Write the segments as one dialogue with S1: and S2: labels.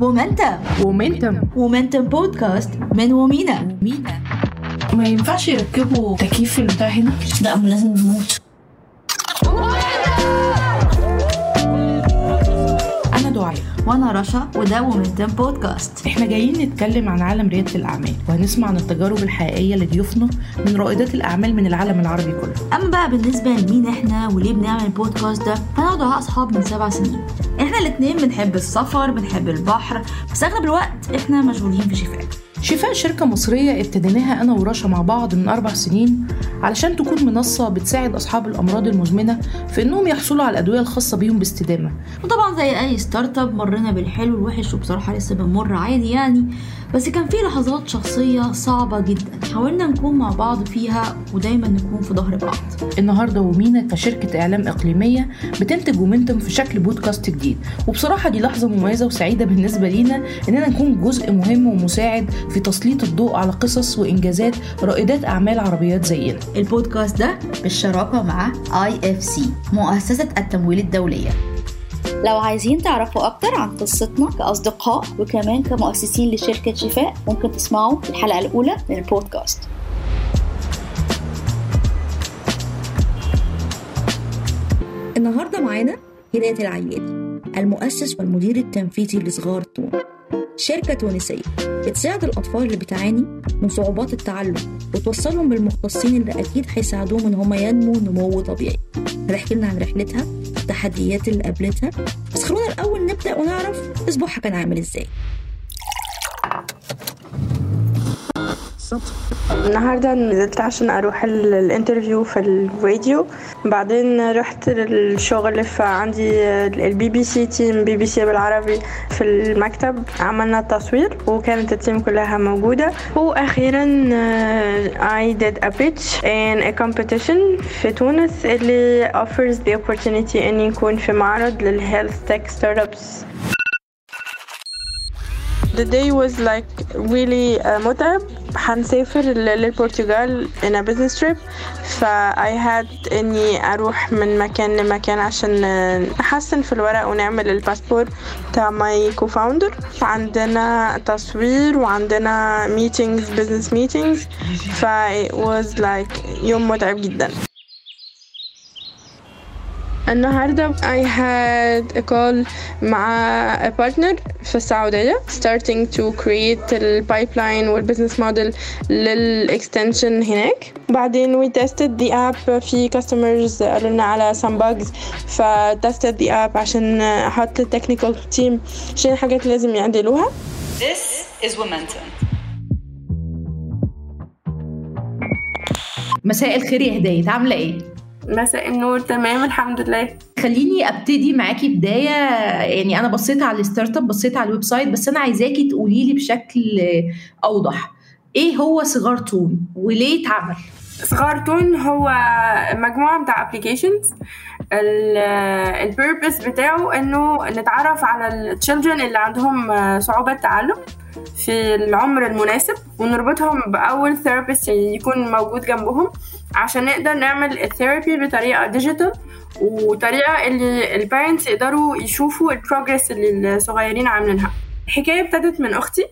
S1: مومنتم
S2: ومنتم.
S1: مومنتم بودكاست من ومينا.
S2: مينا ما ينفعش يركبوا تكييف البتاع هنا.
S3: لا ما لازم نموت.
S1: وأنا رشا وده مومنتم بودكاست.
S2: إحنا جايين نتكلم عن عالم ريادة الأعمال وهنسمع عن التجارب الحقيقية لضيوفنا من رائدات الأعمال من العالم العربي كله.
S1: أما بقى بالنسبة لمين إحنا وليه بنعمل البودكاست ده فانا ودعاء أصحاب من سبع سنين. إحنا الاتنين بنحب السفر بنحب البحر بس أغلب الوقت إحنا مشغولين في شفاء.
S2: شفاء شركة مصرية ابتديناها أنا ورشا مع بعض من أربع سنين علشان تكون منصة بتساعد أصحاب الأمراض المزمنة في إنهم يحصلوا على الأدوية الخاصة بيهم باستدامة.
S1: وطبعا زي أي ستارت أب مرينا بالحلو والوحش وبصراحة لسه بنمر عادي يعني. بس كان في لحظات شخصية صعبة جدا. حاولنا نكون مع بعض فيها ودايما نكون في ظهر بعض.
S2: النهارده وومينا كشركة إعلام إقليمية بتنتج مومنتم في شكل بودكاست جديد. وبصراحة دي لحظة مميزة وسعيدة بالنسبة لينا إننا نكون جزء مهم ومساعد في تسليط الضوء على قصص وإنجازات رائدات أعمال عربيات زينا.
S1: البودكاست ده بالشراكة مع اي اف سي مؤسسة التمويل الدولية.
S3: لو عايزين تعرفوا أكتر عن قصتنا كأصدقاء وكمان كمؤسسين لشركة شفاء ممكن تسمعوا الحلقة الأولى من البودكاست.
S1: النهاردة معانا هداية العيادي المؤسس والمدير التنفيذي لصغار تون شركة تونسية بتساعد الأطفال اللي بتعاني من صعوبات التعلم وتوصلهم بالمختصين اللي أكيد هيساعدوهم إن هم ينموا نمو طبيعي. هتحكي لنا عن رحلتها التحديات اللي قابلتها. بس خلونا الأول نبدأ ونعرف أسبوعها كان عامل إزاي.
S4: النهارده نزلت عشان أروح ال- الانترفيو في الراديو بعدين رحت الشغل فعندي ال BBC team بي بي سي بالعربي في المكتب. عملنا تصوير وكانت ال team كلها موجودة. وأخيرا آه، I did a pitch in a competition في تونس اللي offers the opportunity اني يكون في معرض لل health tech startups. The day was like really uh, متعب. هنسافر للبرتغال in a business trip. ف I had إني أروح من مكان لمكان عشان آه، نحسن في الورق ونعمل الباسبور بتاع my co-founder. عندنا تصوير وعندنا meetings business meetings. ف it was like يوم متعب جدا. النهاردة I had a call مع a partner في السعودية starting to create ال pipeline وال business model لل extension هناك بعدين we tested the app في customers قالوا لنا على some bugs ف tested the app عشان أحط ال technical team عشان الحاجات اللي لازم يعدلوها
S5: This is Momentum.
S2: مساء الخير يا هداية عاملة إيه؟
S4: مساء النور تمام؟ الحمد لله.
S2: خليني أبتدي معاكي بداية. يعني أنا بصيت على ال startup بصيت على ال website بس أنا عايزاكي تقولي لي بشكل أوضح. إيه هو صغارتون؟ وليه اتعمل؟
S4: صغارتون هو مجموعة بتاع applications ال purpose بتاعه إنه نتعرف على ال children اللي عندهم صعوبة تعلم في العمر المناسب ونربطهم بأول therapist يكون موجود جنبهم عشان نقدر نعمل ال therapy بطريقة digital وطريقة اللي ال parents يقدروا يشوفوا ال progress اللي الصغيرين عاملينها. الحكاية ابتدت من أختي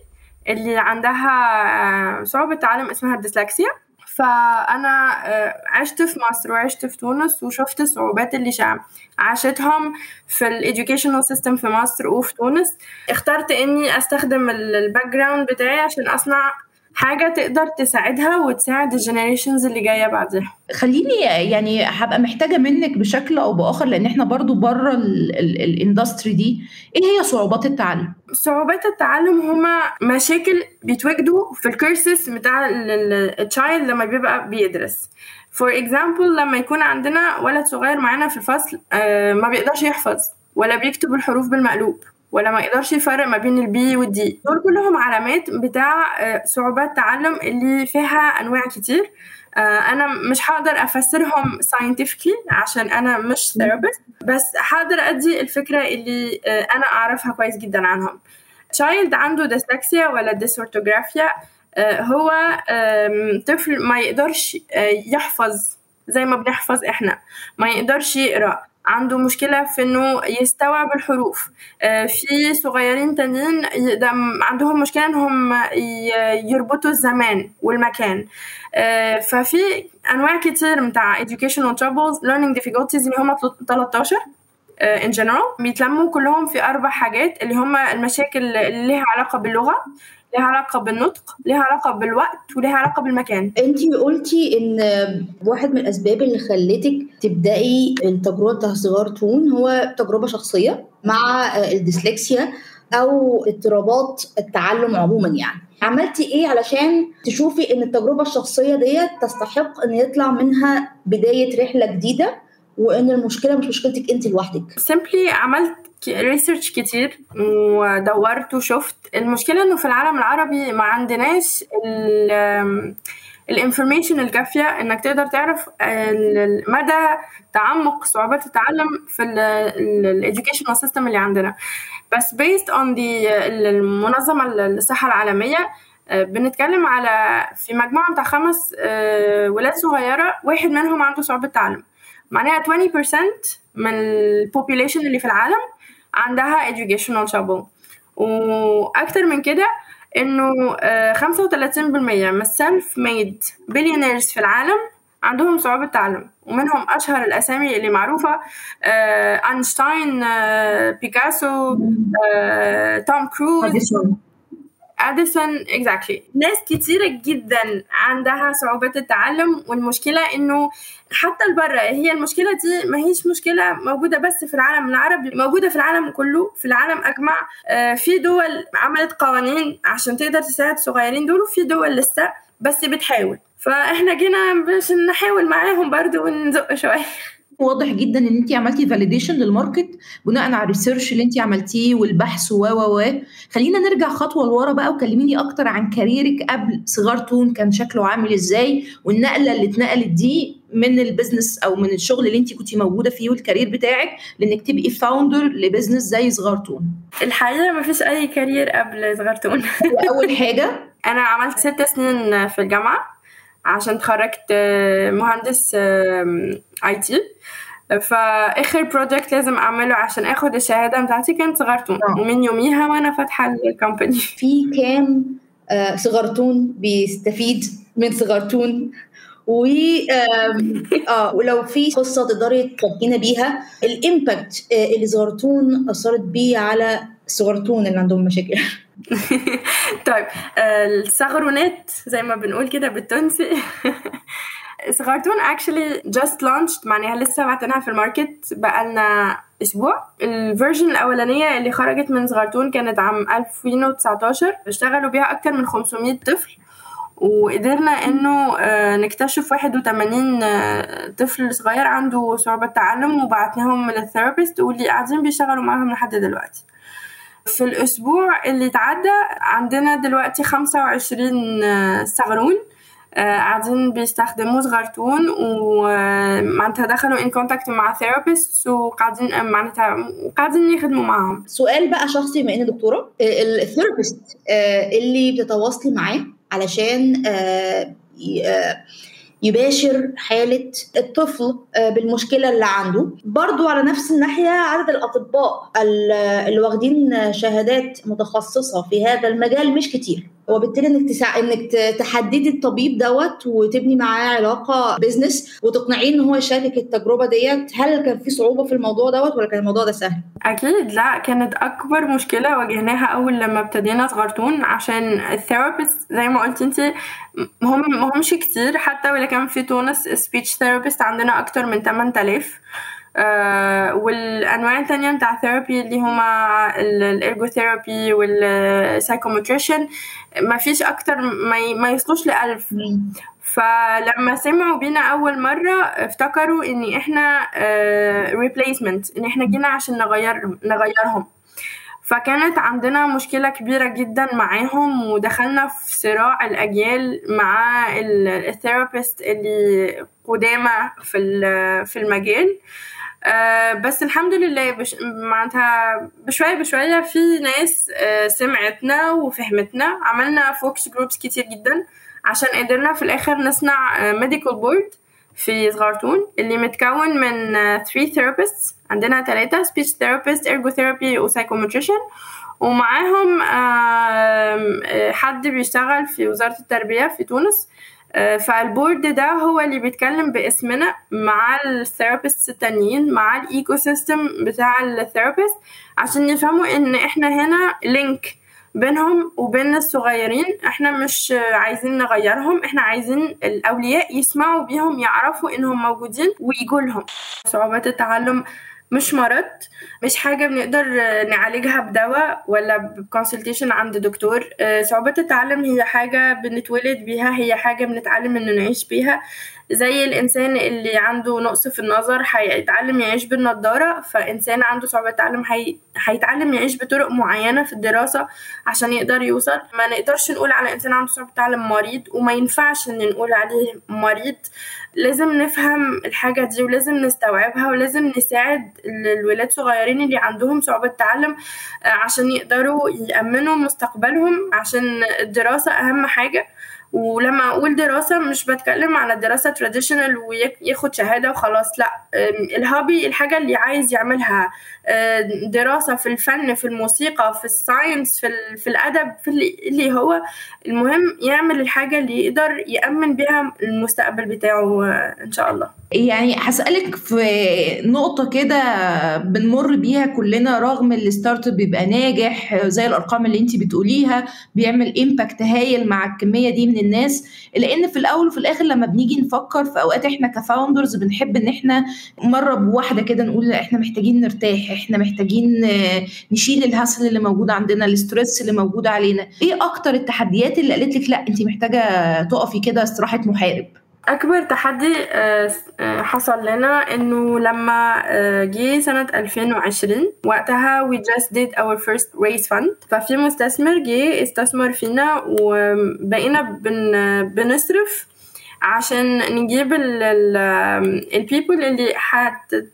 S4: اللي عندها صعوبة تعلم اسمها الديسلكسيا فأنا آه، عشت في مصر وعشت في تونس وشفت الصعوبات اللي شا- عاشتهم في ال educational system في مصر وفي تونس. اخترت إني أستخدم ال background بتاعي عشان أصنع حاجة تقدر تساعدها وتساعد ال generations اللي جاية بعدها.
S2: خليني يعني هبقى محتاجة منك بشكل أو بآخر لأن إحنا برضو بره ال industry دي. إيه هي صعوبات التعلم؟
S4: صعوبات التعلم هما مشاكل بيتواجدوا في الكورسز بتاع ال child لما بيبقى بيدرس. for example لما يكون عندنا ولد صغير معانا في الفصل آه، ما بيقدرش يحفظ ولا بيكتب الحروف بالمقلوب. ولا ما يقدرش يفرق ما بين ال B وال D دول كلهم علامات بتاع آه، صعوبات تعلم اللي فيها أنواع كتير. آه، أنا مش هقدر أفسرهم scientifically عشان أنا مش therapist بس هقدر أدي الفكرة اللي آه، أنا أعرفها كويس جدا عنهم. child عنده ديسلكسيا ولا ديسورتوغرافيا هو طفل ما يقدرش يحفظ زي ما بنحفظ إحنا ما يقدرش يقرأ. عنده مشكلة في إنه يستوعب الحروف. آه، في صغيرين تانيين عندهم مشكلة إنهم يربطوا الزمان والمكان. آه، ففي أنواع كتير بتاع educational troubles learning difficulties اللي هم 13 ان جنرال بيتلموا كلهم في أربع حاجات اللي هم المشاكل اللي ليها علاقة باللغة. ليها علاقة بالنطق ليها علاقة بالوقت وليها علاقة بالمكان.
S1: انت قلتي ان واحد من الأسباب اللي خلتك تبدأي التجربة بتاع صغار تون هو تجربة شخصية مع الديسلكسيا أو اضطرابات التعلم عموما يعني. عملتي إيه علشان تشوفي إن التجربة الشخصية ديت تستحق إن يطلع منها بداية رحلة جديدة وإن المشكلة مش مشكلتك أنت لوحدك؟
S4: simply عملت research كتير ودورت وشفت. المشكلة إنه في العالم العربي ما عندناش ال information الكافية إنك تقدر تعرف مدى تعمق صعوبات التعلم في ال educational system اللي عندنا. بس based on the المنظمة الصحة العالمية بنتكلم على في مجموعة بتاع خمس ولاد صغيرة واحد منهم عنده صعوبة تعلم. معناها 20% من ال population اللي في العالم عندها educational trouble. وأكتر من كده إنه 35% من ال self made billionaires في العالم عندهم صعوبة تعلم ومنهم أشهر الأسامي اللي معروفة أينشتاين بيكاسو توم كروز أديسون exactly ناس كتيرة جدا عندها صعوبات التعلم والمشكلة إنه حتى البرة هي المشكلة دي ما هيش مشكلة موجودة بس في العالم العربي موجودة في العالم كله في العالم أجمع. في دول عملت قوانين عشان تقدر تساعد الصغيرين دول وفي دول لسه بس بتحاول. فإحنا جينا باش نحاول معاهم برضو ونزق شوية.
S2: واضح جدا إن انت عملتي validation لل market بناء على ال research اللي انت عملتيه والبحث و و و. خلينا نرجع خطوة لورا بقى وكلميني أكتر عن كاريرك قبل صغرتون كان شكله عامل إزاي والنقلة اللي اتنقلت دي من ال business أو من الشغل اللي انت كنتي موجودة فيه وال career بتاعك لإنك تبقي founder ل business زي صغرتون.
S4: الحقيقة ما فيش أي career قبل صغرتون.
S2: اول حاجة؟
S4: أنا عملت ست سنين في الجامعة. عشان اتخرجت مهندس IT. فاخر project لازم أعمله عشان آخد الشهادة بتاعتي كانت صغرتون. ومن يوميها وأنا فاتحة ال company
S1: في كام صغرتون بيستفيد من صغرتون. و آه ولو في قصة تقدري تحكينا بيها. ال impact اللي صغرتون أثرت بيه على صغرتون اللي عندهم مشاكل.
S4: طيب الصغرونات زي ما بنقول كده بالتونسي. صغرتون actually just launched معناها لسه بعتناها في ال market بقالنا أسبوع. ال version الأولانية اللي خرجت من صغرتون كانت عام 2019 اشتغلوا بيها أكتر من 500 طفل وقدرنا إنه نكتشف 81 طفل صغير عنده صعوبة تعلم وبعتناهم لل therapist واللي قاعدين بيشتغلوا معاهم لحد دلوقتي. في الأسبوع اللي تعدى عندنا دلوقتي 25 صغرون قاعدين بيستخدموا صغرتون ومعناتها دخلوا in contact مع therapist وقاعدين معناتها قاعدين يخدموا معاهم.
S1: سؤال بقى شخصي بما اني دكتورة ال therapist اللي بتتواصلي معاه علشان يباشر حالة الطفل بالمشكلة اللي عنده. برضو على نفس الناحية عدد الأطباء اللي واخدين شهادات متخصصة في هذا المجال مش كتير. وبالتالي إنك تسع... إنك تحددي الطبيب دوت وتبني معاه علاقة business وتقنعيه إن هو يشارك التجربة ديت هل كان في صعوبة في الموضوع دوت ولا كان الموضوع ده سهل؟
S4: أكيد لا كانت أكبر مشكلة واجهناها أول لما ابتدينا صغرتون عشان ال therapist زي ما قلت انت هم ما همش كتير حتى ولا كان في تونس speech therapist عندنا أكتر من 8000 آه والأنواع التانية بتاع ال therapy اللي هما ال ergotherapy وال psychometrician ما فيش أكتر ما, يصلوش لألف. فلما سمعوا بينا أول مرة افتكروا إن إحنا replacement uh, إن إحنا جينا عشان نغير نغيرهم. فكانت عندنا مشكلة كبيرة جدا معاهم ودخلنا في صراع الأجيال مع ال therapist اللي قدامى في في المجال. آه بس الحمد لله بش... معناتها بشوية بشوية في ناس آه سمعتنا وفهمتنا. عملنا focus groups كتير جدا عشان قدرنا في الآخر نصنع medical board في صغرتون اللي متكون من 3 therapists. عندنا ثلاثة speech therapist ergotherapy و psychometrician ومعاهم حد بيشتغل في وزارة التربية في تونس. فال board ده هو اللي بيتكلم باسمنا مع ال therapist التانيين مع ال ecosystem بتاع ال therapist عشان يفهموا إن إحنا هنا link بينهم وبين الصغيرين إحنا مش عايزين نغيرهم إحنا عايزين الأولياء يسمعوا بيهم يعرفوا إنهم موجودين ويجوا لهم. صعوبات التعلم مش مرض مش حاجة بنقدر نعالجها بدواء ولا ب consultation عند دكتور. صعوبات التعلم هي حاجة بنتولد بيها هي حاجة بنتعلم إنه نعيش بيها. زي الإنسان اللي عنده نقص في النظر هيتعلم يعيش بالنضارة فإنسان عنده صعوبة تعلم هي... هيتعلم يعيش بطرق معينة في الدراسة عشان يقدر يوصل. ما نقدرش نقول على إنسان عنده صعوبة تعلم مريض وما ينفعش إن نقول عليه مريض. لازم نفهم الحاجة دي ولازم نستوعبها ولازم نساعد الولاد صغيرين اللي عندهم صعوبة تعلم عشان يقدروا يأمنوا مستقبلهم عشان الدراسة أهم حاجة. ولما أقول دراسة مش بتكلم على دراسة traditional وياخد شهادة وخلاص لا. ال hobby الحاجة اللي عايز يعملها دراسة في الفن في الموسيقى في ال science في, في الأدب في اللي هو المهم يعمل الحاجة اللي يقدر يأمن بيها المستقبل بتاعه إن شاء الله.
S2: يعني هسألك في نقطة كده بنمر بيها كلنا رغم ال startup بيبقى ناجح زي الأرقام اللي انت بتقوليها بيعمل impact هايل مع الكمية دي من الناس لأن في الأول وفي الآخر لما بنيجي نفكر في أوقات إحنا ك founders بنحب إن إحنا مرة بواحدة كده نقول إحنا محتاجين نرتاح إحنا محتاجين نشيل ال hustle اللي موجود عندنا ال stress اللي موجود علينا. إيه أكتر التحديات اللي قالت لك لأ انت محتاجة تقفي كده استراحة محارب؟
S4: أكبر تحدي حصل لنا إنه لما جه سنة 2020 وقتها we just did our first raise fund. ففي مستثمر جه استثمر فينا وبقينا بن بنصرف عشان نجيب ال people اللي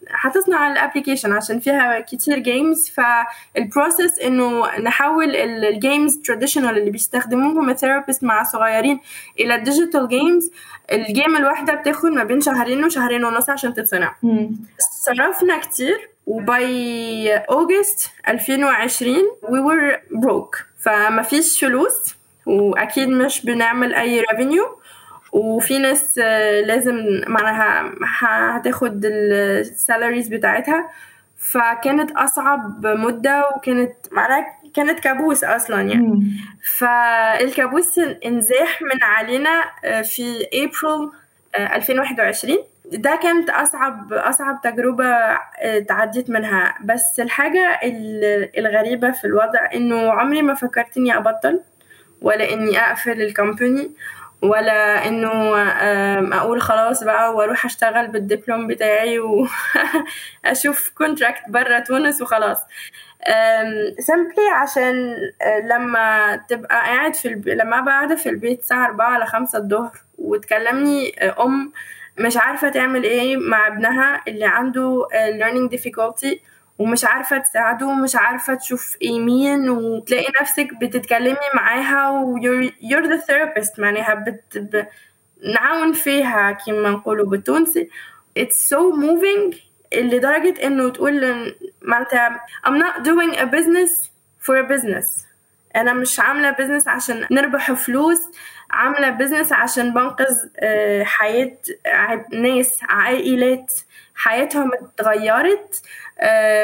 S4: هتصنع ال application عشان فيها كتير games فال process إنه نحول ال games traditional اللي بيستخدموهم ال therapist مع صغيرين إلى digital games ال game الواحدة بتاخد ما بين شهرين وشهرين ونص عشان تتصنع. صرفنا كتير و by August 2020 we were broke. فما فيش فلوس وأكيد مش بنعمل أي revenue وفي ناس لازم معناها هتاخد ال salaries بتاعتها. فكانت أصعب مدة وكانت معناها كانت كابوس أصلا يعني. فالكابوس انزاح من علينا في ابريل 2021 ده كانت أصعب أصعب تجربة تعديت منها. بس الحاجة الغريبة في الوضع إنه عمري ما فكرت إني أبطل ولا إني أقفل ال company ولا إنه أقول خلاص بقى وأروح أشتغل بالدبلوم بتاعي واشوف contract برا تونس وخلاص. سمبلي عشان لما تبقى قاعد في الب... لما أبقى قاعدة في البيت الساعة 4 على 5 الظهر وتكلمني أم مش عارفة تعمل إيه مع ابنها اللي عنده learning difficulty ومش عارفة تساعده ومش عارفة تشوف إيه مين وتلاقي نفسك بتتكلمي معاها و you're the therapist معناها بت ب... نعاون فيها كما نقولوا بالتونسي. It's so moving لدرجة إنه تقول معناتها I'm not doing a business for a business. أنا مش عاملة business عشان نربح فلوس عاملة business عشان بنقذ حياة ناس عائلات حياتهم اتغيرت.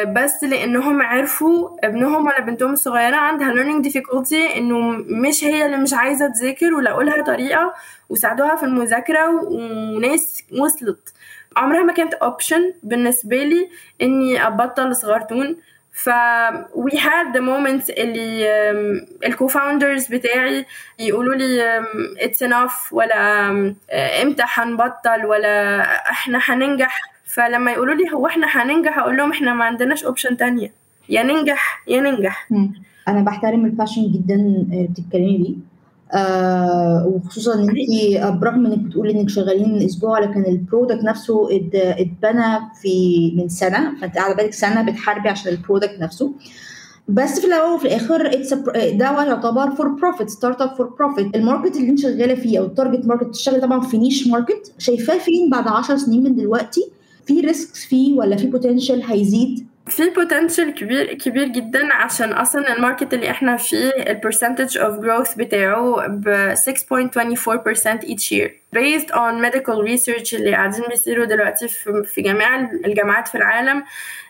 S4: بس لأنهم عرفوا ابنهم ولا بنتهم الصغيرة عندها learning difficulty إنه مش هي اللي مش عايزة تذاكر ولقوا لها طريقة وساعدوها في المذاكرة وناس وصلت. عمرها ما كانت option بالنسبة لي إني أبطل صغارتون ف we had the moments اللي ال co-founders بتاعي يقولوا لي it's enough ولا إمتى هنبطل ولا إحنا هننجح. فلما يقولوا لي هو إحنا هننجح أقول لهم إحنا ما عندناش option تانية. يا ننجح يا ننجح.
S1: أنا بحترم ال passion جدا بتتكلمي بيه. آه وخصوصا إن انت برغم إنك بتقولي إنك شغالين أسبوع لكن ال product نفسه اتبنى في من سنة. فأنت قاعدة بقالك سنة بتحاربي عشان ال product نفسه. بس في الأول وفي الآخر it's a, ده يعتبر for-profit startup for-profit ال market اللي أنت شغالة فيه أو ال target market بتشتغل طبعا في niche market شايفاه فين بعد 10 سنين من دلوقتي؟ في risks فيه ولا في potential هيزيد؟
S4: في potential كبير كبير جدا عشان أصلا ال market اللي إحنا فيه ال percentage of growth بتاعه ب 6.24% each year. Based on medical research اللي قاعدين بيصيروا دلوقتي في جميع الجامعات في العالم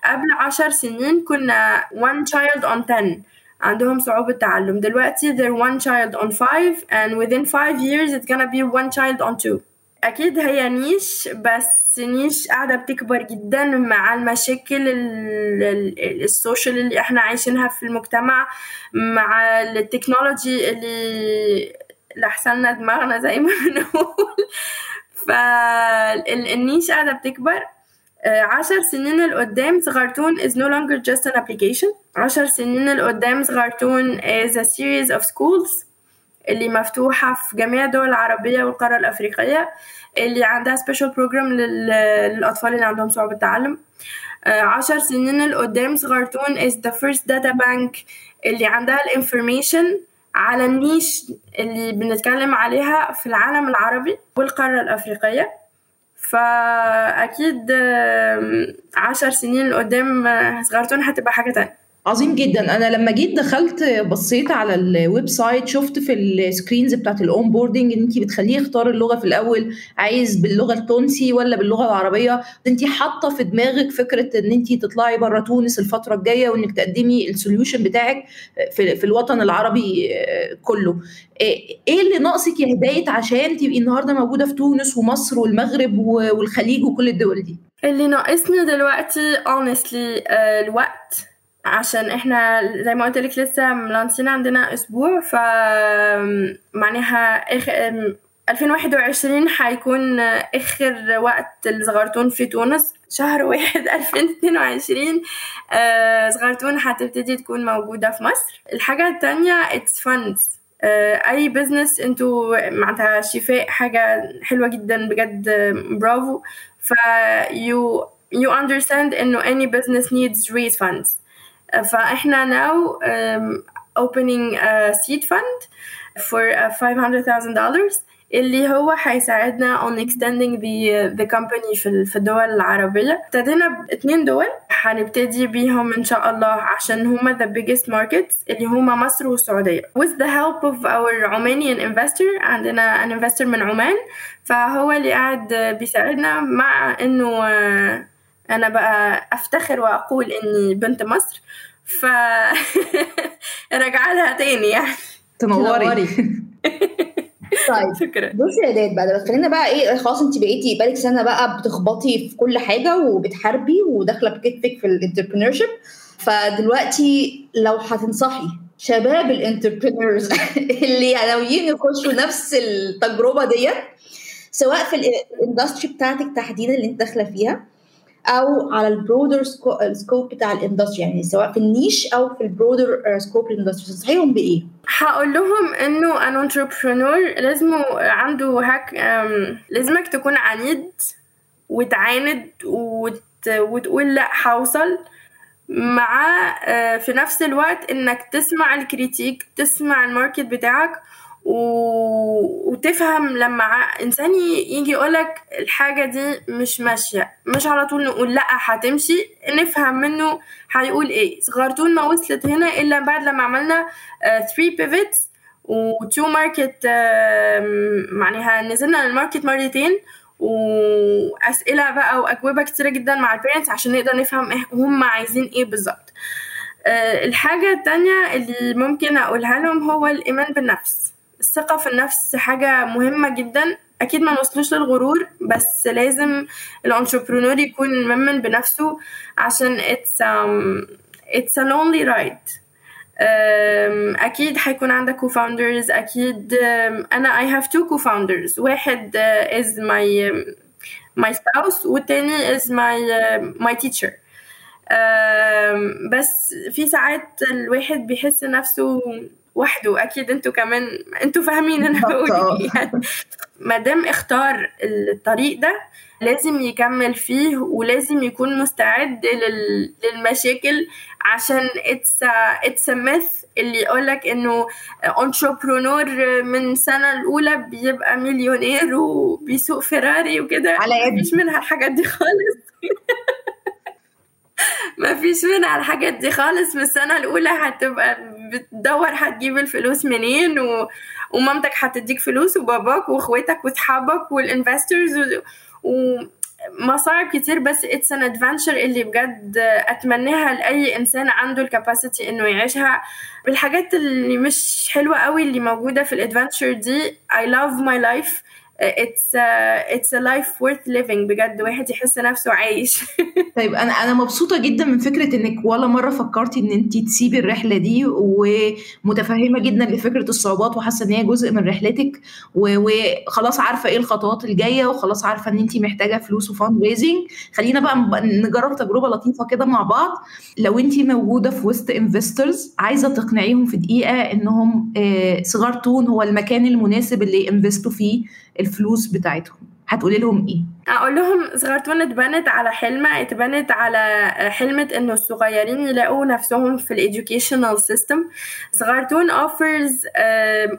S4: قبل 10 سنين كنا one child on 10 عندهم صعوبة تعلم. دلوقتي they're one child on five and within five years it's gonna be one child on two. أكيد هي niche بس niche قاعدة بتكبر جدا مع المشاكل ال social اللي إحنا عايشينها في المجتمع مع ال technology اللي لحسنا دماغنا زي ما بنقول. فال niche قاعدة بتكبر. آه، عشر سنين لقدام صغرتون is no longer just an application. عشر سنين لقدام صغرتون is a series of schools. اللي مفتوحة في جميع الدول العربية والقارة الأفريقية اللي عندها special program للأطفال اللي عندهم صعوبة التعلم. عشر سنين القدام صغرتون is the first data bank اللي عندها ال information على ال niche اللي بنتكلم عليها في العالم العربي والقارة الأفريقية. فأكيد عشر سنين قدام صغرتون هتبقى حاجة تانية.
S2: عظيم جدا. أنا لما جيت دخلت بصيت على ال website شفت في ال screens بتاعت ال onboarding إن انت بتخليه يختار اللغة في الأول عايز باللغة التونسي ولا باللغة العربية؟ انت حاطة في دماغك فكرة إن انت تطلعي بره تونس الفترة الجاية وإنك تقدمي ال solution بتاعك في, في الوطن العربي كله. إيه اللي ناقصك يا هدايه عشان تبقي النهارده موجودة في تونس ومصر والمغرب والخليج وكل الدول دي؟
S4: اللي ناقصني دلوقتي honestly الوقت. عشان إحنا زي ما قلت لك لسه ملانسين عندنا أسبوع ف معناها اخ... 2021 هيكون آخر وقت الزغرتون في تونس شهر واحد 2022 آه زغرتون هتبتدي تكون موجودة في مصر. الحاجة التانية it's funds. أي بزنس أنتوا معناتها شفاء حاجة حلوة جدا بجد برافو ف you you understand إنه any business needs raise funds. فإحنا now um, opening a seed fund for uh, $500,000 اللي هو هيساعدنا on extending the the company في في الدول العربية. ابتدينا باتنين دول هنبتدي بيهم إن شاء الله عشان هما the biggest markets اللي هما مصر والسعودية. With the help of our Romanian investor عندنا an investor من عمان فهو اللي قاعد بيساعدنا مع إنه أنا بقى أفتخر وأقول إني بنت مصر ف راجعة لها تاني يعني.
S2: تنوري.
S1: طيب
S4: شكرا.
S1: بصي يا داد بقى بس خلينا بقى إيه خلاص أنت بقيتي بقالك سنة بقى بتخبطي في كل حاجة وبتحاربي وداخلة بكتفك في الانتربرينور فدلوقتي لو هتنصحي شباب ال entrepreneurs اللي ناويين يخشوا نفس التجربة ديت سواء في ال industry بتاعتك تحديدا اللي أنت داخلة فيها أو على ال broader scope بتاع ال industry يعني سواء في ال niche أو في ال broader scope ال industry تنصحيهم بإيه؟
S4: هقول لهم إنه an entrepreneur لازم عنده hack لازمك تكون عنيد وتعاند وت... وتقول لأ هوصل مع في نفس الوقت إنك تسمع ال critique تسمع ال market بتاعك و... وتفهم لما إنسان يجي يقولك الحاجة دي مش ماشية مش على طول نقول لأ هتمشي نفهم منه هيقول إيه. صغرتون ما وصلت هنا إلا بعد لما عملنا 3 uh, pivots و 2 market uh, معناها نزلنا ال market مرتين واسئله بقى وأجوبة كتيرة جدا مع ال parents عشان نقدر نفهم هم عايزين إيه بالظبط. الحاجة التانية اللي ممكن أقولها لهم هو الإيمان بالنفس. الثقة في النفس حاجة مهمة جدا. أكيد ما نوصلوش للغرور بس لازم ال entrepreneur يكون مؤمن بنفسه عشان it's um, it's a lonely ride. um, أكيد هيكون عندك co-founders أكيد um, أنا I have two co-founders. واحد uh, is my um, my spouse والتاني is my my teacher. um, بس في ساعات الواحد بيحس نفسه وحده. أكيد أنتوا كمان أنتوا فاهمين أنا بقول إيه. يعني ما دام اختار الطريق ده لازم يكمل فيه ولازم يكون مستعد لل... للمشاكل. عشان it's it's myth اللي يقولك إنه entrepreneur من السنة الأولى بيبقى مليونير وبيسوق فيراري وكده.
S1: على يد.
S4: مفيش منها الحاجات دي خالص. ما فيش منها الحاجات دي خالص من السنة الأولى هتبقى بتدور هتجيب الفلوس منين و... ومامتك هتديك فلوس وباباك وإخواتك وأصحابك وال investors و... ومصاعب كتير بس it's an adventure اللي بجد أتمناها لأي إنسان عنده ال capacity إنه يعيشها. بالحاجات اللي مش حلوة قوي اللي موجودة في ال adventure دي I love my life. It's a, it's a life worth living. بجد واحد يحس نفسه عايش.
S2: طيب أنا أنا مبسوطة جدا من فكرة إنك ولا مرة فكرتي إن انت تسيبي الرحلة دي ومتفهمة جدا لفكرة الصعوبات وحاسة إن هي جزء من رحلتك وخلاص عارفة إيه الخطوات الجاية وخلاص عارفة إن انت محتاجة فلوس و fundraising خلينا بقى نجرب تجربة لطيفة كده مع بعض. لو انت موجودة في وسط investors عايزة تقنعيهم في دقيقة إنهم آه، صغرتون هو المكان المناسب اللي ي invest وا فيه. الفلوس بتاعتهم. هتقولي لهم إيه؟
S4: أقول لهم صغرتون اتبنت على حلم اتبنت على حلم إنه الصغيرين يلاقوا نفسهم في ال educational system صغرتون offers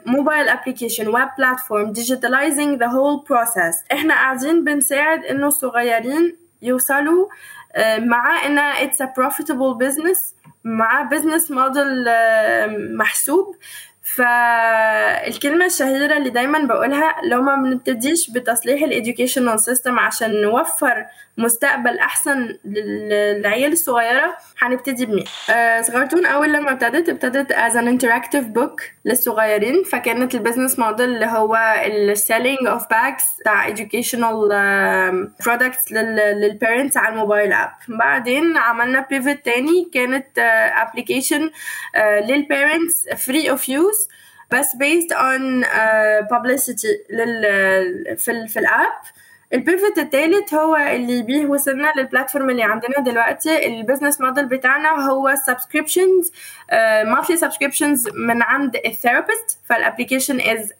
S4: mobile application web platform digitalizing the whole process. إحنا قاعدين بنساعد إنه الصغيرين يوصلوا uh, مع انها it's a profitable business مع business model uh, محسوب. فالكلمة الشهيرة اللي دايما بقولها لو ما بنبتديش بتصليح ال educational system عشان نوفر مستقبل أحسن لل- للعيال الصغيرة هنبتدي بمين؟ آه، صغرتون أول لما ابتدت ابتدت as an interactive book للصغيرين فكانت ال business model اللي هو ال selling of bags بتاع educational لل- لل parents على ال mobile app بعدين عملنا pivot تاني كانت آه، لل parents free of use بس لل في ال في ال app ال pivot التالت هو اللي بيه وصلنا لل platform اللي عندنا دلوقتي. ال business model بتاعنا هو uh, monthly subscriptions من عند ال therapist فال application is 100%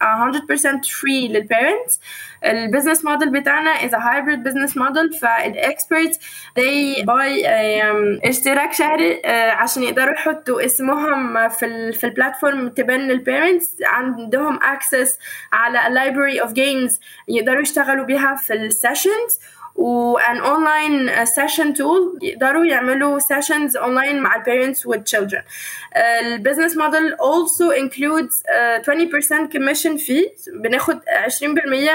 S4: free لل parents ال business model بتاعنا is a hybrid business model. فال experts they buy um, اشتراك شهري uh, عشان يقدروا يحطوا اسمهم في ال في ال platform تبان لل parents عندهم access على library of games يقدروا يشتغلوا بيها في ال sessions و an online session tool يقدروا يعملوا sessions online مع ال parents والchildren ال business model also includes uh, 20% commission fee. بناخد 20%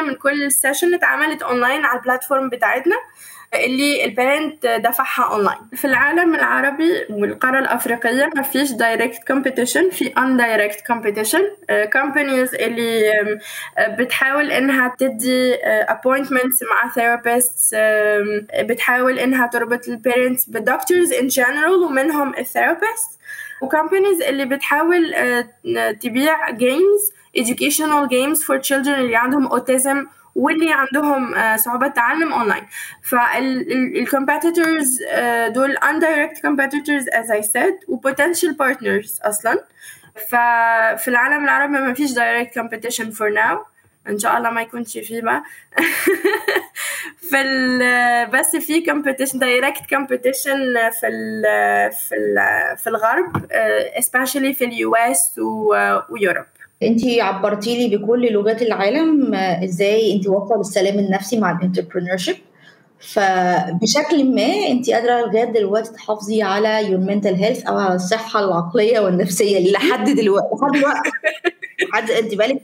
S4: من كل session اتعملت اونلاين على ال platform بتاعتنا. اللي ال parent دفعها اونلاين في العالم العربي والقارة الأفريقية ما فيش direct competition في indirect competition companies اللي um, بتحاول إنها تدي appointments مع therapists بتحاول إنها تربط ال parents بال doctors in general ومنهم ال therapist و companies اللي بتحاول uh, تبيع games educational games for children اللي عندهم autism واللي عندهم uh, صعوبات تعلم اونلاين فال competitors uh, دول indirect competitors as I said و potential partners أصلا. ففي العالم العربي ما فيش direct competition for now. إن شاء الله ما يكونش بقى. في بس في competition direct competition في ال في ال في الغرب especially في ال US و Europe.
S1: انت عبرتي لي بكل لغات العالم آه، إزاي انت واقفة بالسلام النفسي مع ال entrepreneurship فبشكل ما انت قادرة لغاية دلوقتي تحافظي على your mental health أو على الصحة العقلية والنفسية
S2: لحد دلوقتي.
S1: لحد دلوقتي. لحد انت بالك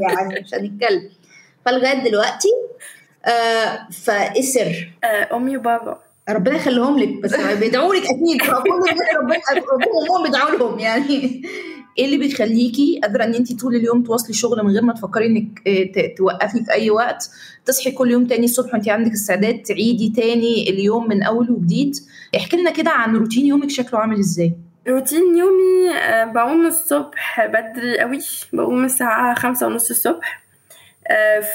S1: يعني مش هنتكلم. فلغاية دلوقتي آه فايه السر؟
S4: آه، أمي وبابا.
S1: ربنا يخليهم لك بس بيدعوا لك أكيد. ربنا ربنا وامهم بيدعوا لهم يعني.
S2: إيه اللي بيخليكي قادرة إن انت طول اليوم تواصلي شغل من غير ما تفكري إنك آه، توقفي في أي وقت؟ تصحي كل يوم تاني الصبح وانت عندك استعداد تعيدي تاني اليوم من أول وجديد. احكي لنا كده عن روتين يومك شكله عامل إزاي؟
S4: روتين يومي آه، بقوم الصبح بدري قوي بقوم الساعة خمسة ونص الصبح.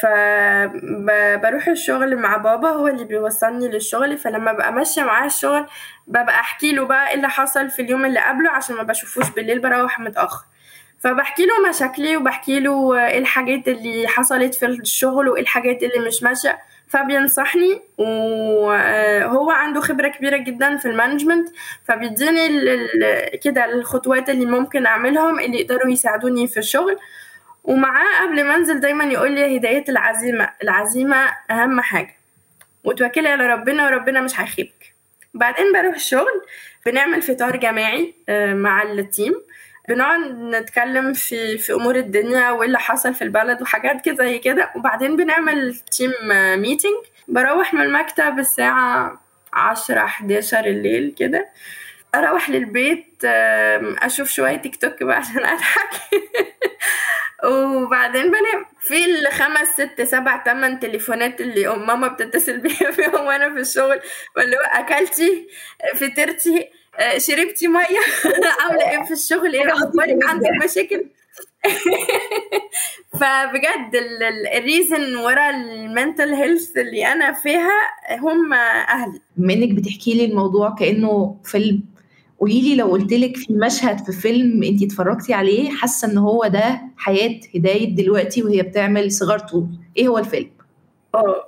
S4: فبروح الشغل مع بابا هو اللي بيوصلني للشغل. فلما ببقى ماشية معاه الشغل ببقى أحكي له بقى إيه اللي حصل في اليوم اللي قبله عشان ما بشوفوش بالليل بروح متأخر. فبحكي له مشاكلي وبحكي له إيه الحاجات اللي حصلت في الشغل وإيه الحاجات اللي مش ماشية. فبينصحني وهو عنده خبرة كبيرة جدا في المانجمنت فبيديني كده الخطوات اللي ممكن أعملهم اللي يقدروا يساعدوني في الشغل. ومعاه قبل ما انزل دايما يقول لي هداية العزيمة. العزيمة أهم حاجة. وتوكلي على ربنا وربنا مش هيخيبك. بعدين بروح الشغل بنعمل فطار جماعي آه، مع ال team. بنقعد نتكلم في في أمور الدنيا وايه اللي حصل في البلد وحاجات كده زي كده. وبعدين بنعمل team meeting بروح من المكتب الساعة عشرة حداشر الليل كده. أروح للبيت أشوف شوية تيك توك بقى عشان أضحك. وبعدين بنام في الخمس ست سبع تمن تليفونات اللي ماما بتتصل بيا فيهم وأنا في الشغل. واللي هو أكلتي فطرتي آه، شربتي مية. عاملة إيه في الشغل؟ إيه؟ أخبارك؟ عندك مشاكل؟ فبجد ال reason ورا ال mental health اللي أنا فيها هم أهلي.
S2: بما إنك بتحكي لي الموضوع كأنه فيلم قولي لي لو قلت لك في مشهد في فيلم انت اتفرجتي عليه حاسة ان هو ده حياة هداية دلوقتي وهي بتعمل صغارتون إيه هو الفيلم؟
S4: آه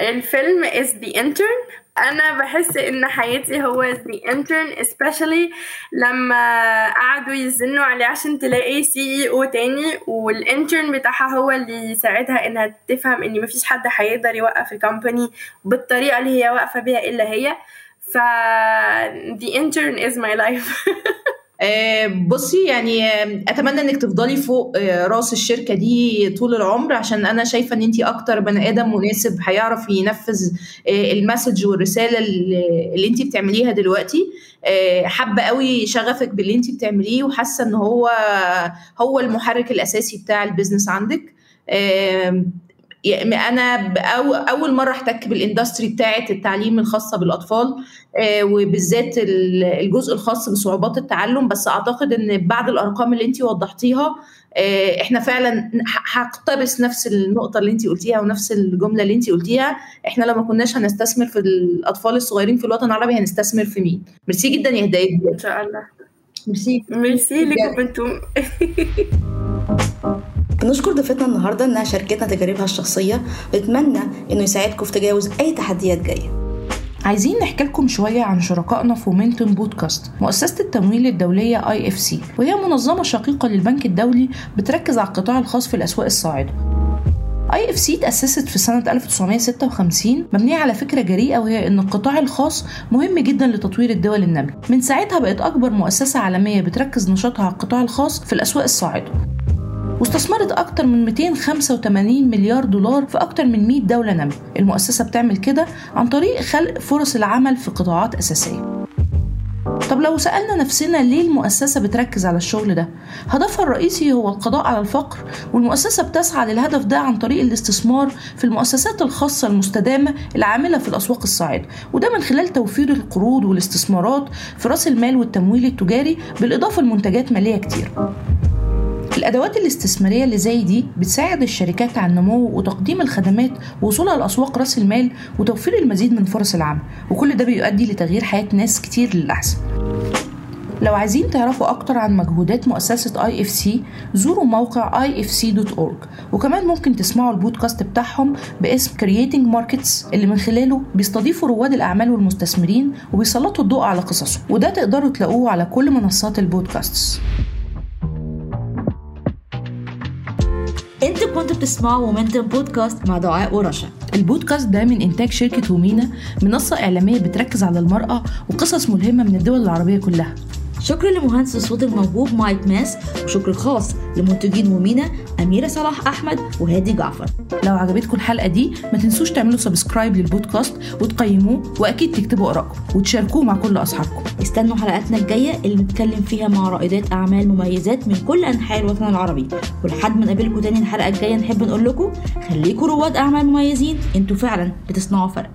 S4: الفيلم is The Intern. أنا بحس إن حياتي هو The Intern especially لما قعدوا يزنوا عليه عشان تلاقي CEO تاني وال intern بتاعها هو اللي يساعدها إنها تفهم إن مفيش حد هيقدر يوقف ال company بالطريقة اللي هي واقفة بيها إلا هي. ف The Intern is my life.
S2: آه، بصي يعني آه، أتمنى إنك تفضلي فوق آه، رأس الشركة دي طول العمر عشان أنا شايفة إن انت أكتر بني آدم مناسب هيعرف ينفذ ال message والرسالة اللي انت بتعمليها دلوقتي. حابة قوي شغفك باللي انت بتعمليه وحاسة إن هو هو المحرك الأساسي بتاع ال business عندك. أنا أول مرة أحتك بال industry بتاعه التعليم الخاصة بالأطفال آه، وبالذات الجزء الخاص بصعوبات التعلم بس أعتقد إن بعد الأرقام اللي انت وضحتيها آه، إحنا فعلا هقتبس نفس النقطة اللي انت قلتيها ونفس الجملة اللي انت قلتيها. إحنا لو ما كناش هنستثمر في الأطفال الصغيرين في الوطن العربي هنستثمر في مين؟ ميرسي جدا يا هداية.
S4: إن شاء الله.
S2: ميرسي.
S4: ميرسي لكم أنتم.
S1: بنشكر ضيفتنا النهارده إنها شاركتنا تجاربها الشخصية بنتمنى إنه يساعدكم في تجاوز أي تحديات جاية.
S2: عايزين نحكي لكم شوية عن شركائنا في Womentum بودكاست مؤسسة التمويل الدولية IFC وهي منظمة شقيقة للبنك الدولي بتركز على القطاع الخاص في الأسواق الصاعدة. IFC تأسست في سنة 1956 مبنية على فكرة جريئة وهي إن القطاع الخاص مهم جدا لتطوير الدول النامية. من ساعتها بقت أكبر مؤسسة عالمية بتركز نشاطها على القطاع الخاص في الأسواق الصاعدة. واستثمرت أكتر من 285 مليار دولار في أكتر من 100 دولة نامية المؤسسة بتعمل كده عن طريق خلق فرص العمل في قطاعات أساسية. طب لو سألنا نفسنا ليه المؤسسة بتركز على الشغل ده؟ هدفها الرئيسي هو القضاء على الفقر والمؤسسة بتسعى للهدف ده عن طريق الاستثمار في المؤسسات الخاصة المستدامة العاملة في الأسواق الصاعدة. وده من خلال توفير القروض والاستثمارات في رأس المال والتمويل التجاري بالإضافة لمنتجات مالية كتير. الأدوات الاستثمارية اللي زي دي بتساعد الشركات على النمو وتقديم الخدمات ووصولها لأسواق رأس المال وتوفير المزيد من فرص العمل. وكل ده بيؤدي لتغيير حياة ناس كتير للأحسن. لو عايزين تعرفوا أكتر عن مجهودات مؤسسة IFC زوروا موقع ifc.org وكمان ممكن تسمعوا البودكاست بتاعهم باسم Creating Markets اللي من خلاله بيستضيفوا رواد الأعمال والمستثمرين وبيسلطوا الضوء على قصصهم وده تقدروا تلاقوه على كل منصات البودكاست
S1: كنتوا بتسمعوا Womentum بودكاست مع دعاء ورشا.
S2: البودكاست ده من إنتاج شركة Womena منصة إعلامية بتركز على المرأة وقصص ملهمة من الدول العربية كلها.
S1: شكرا لمهندس الصوت الموهوب مايك ماس وشكر خاص لمنتجين Womena أميرة صلاح أحمد وهادي جعفر.
S2: لو عجبتكم الحلقة دي ما تنسوش تعملوا subscribe للبودكاست وتقيموه وأكيد تكتبوا آرائكم وتشاركوه مع كل أصحابكم.
S1: استنوا حلقاتنا الجاية اللي بنتكلم فيها مع رائدات أعمال مميزات من كل أنحاء الوطن العربي. ولحد ما نقابلكم تاني الحلقة الجاية نحب نقول لكم خليكم رواد أعمال مميزين أنتوا فعلا بتصنعوا فرق.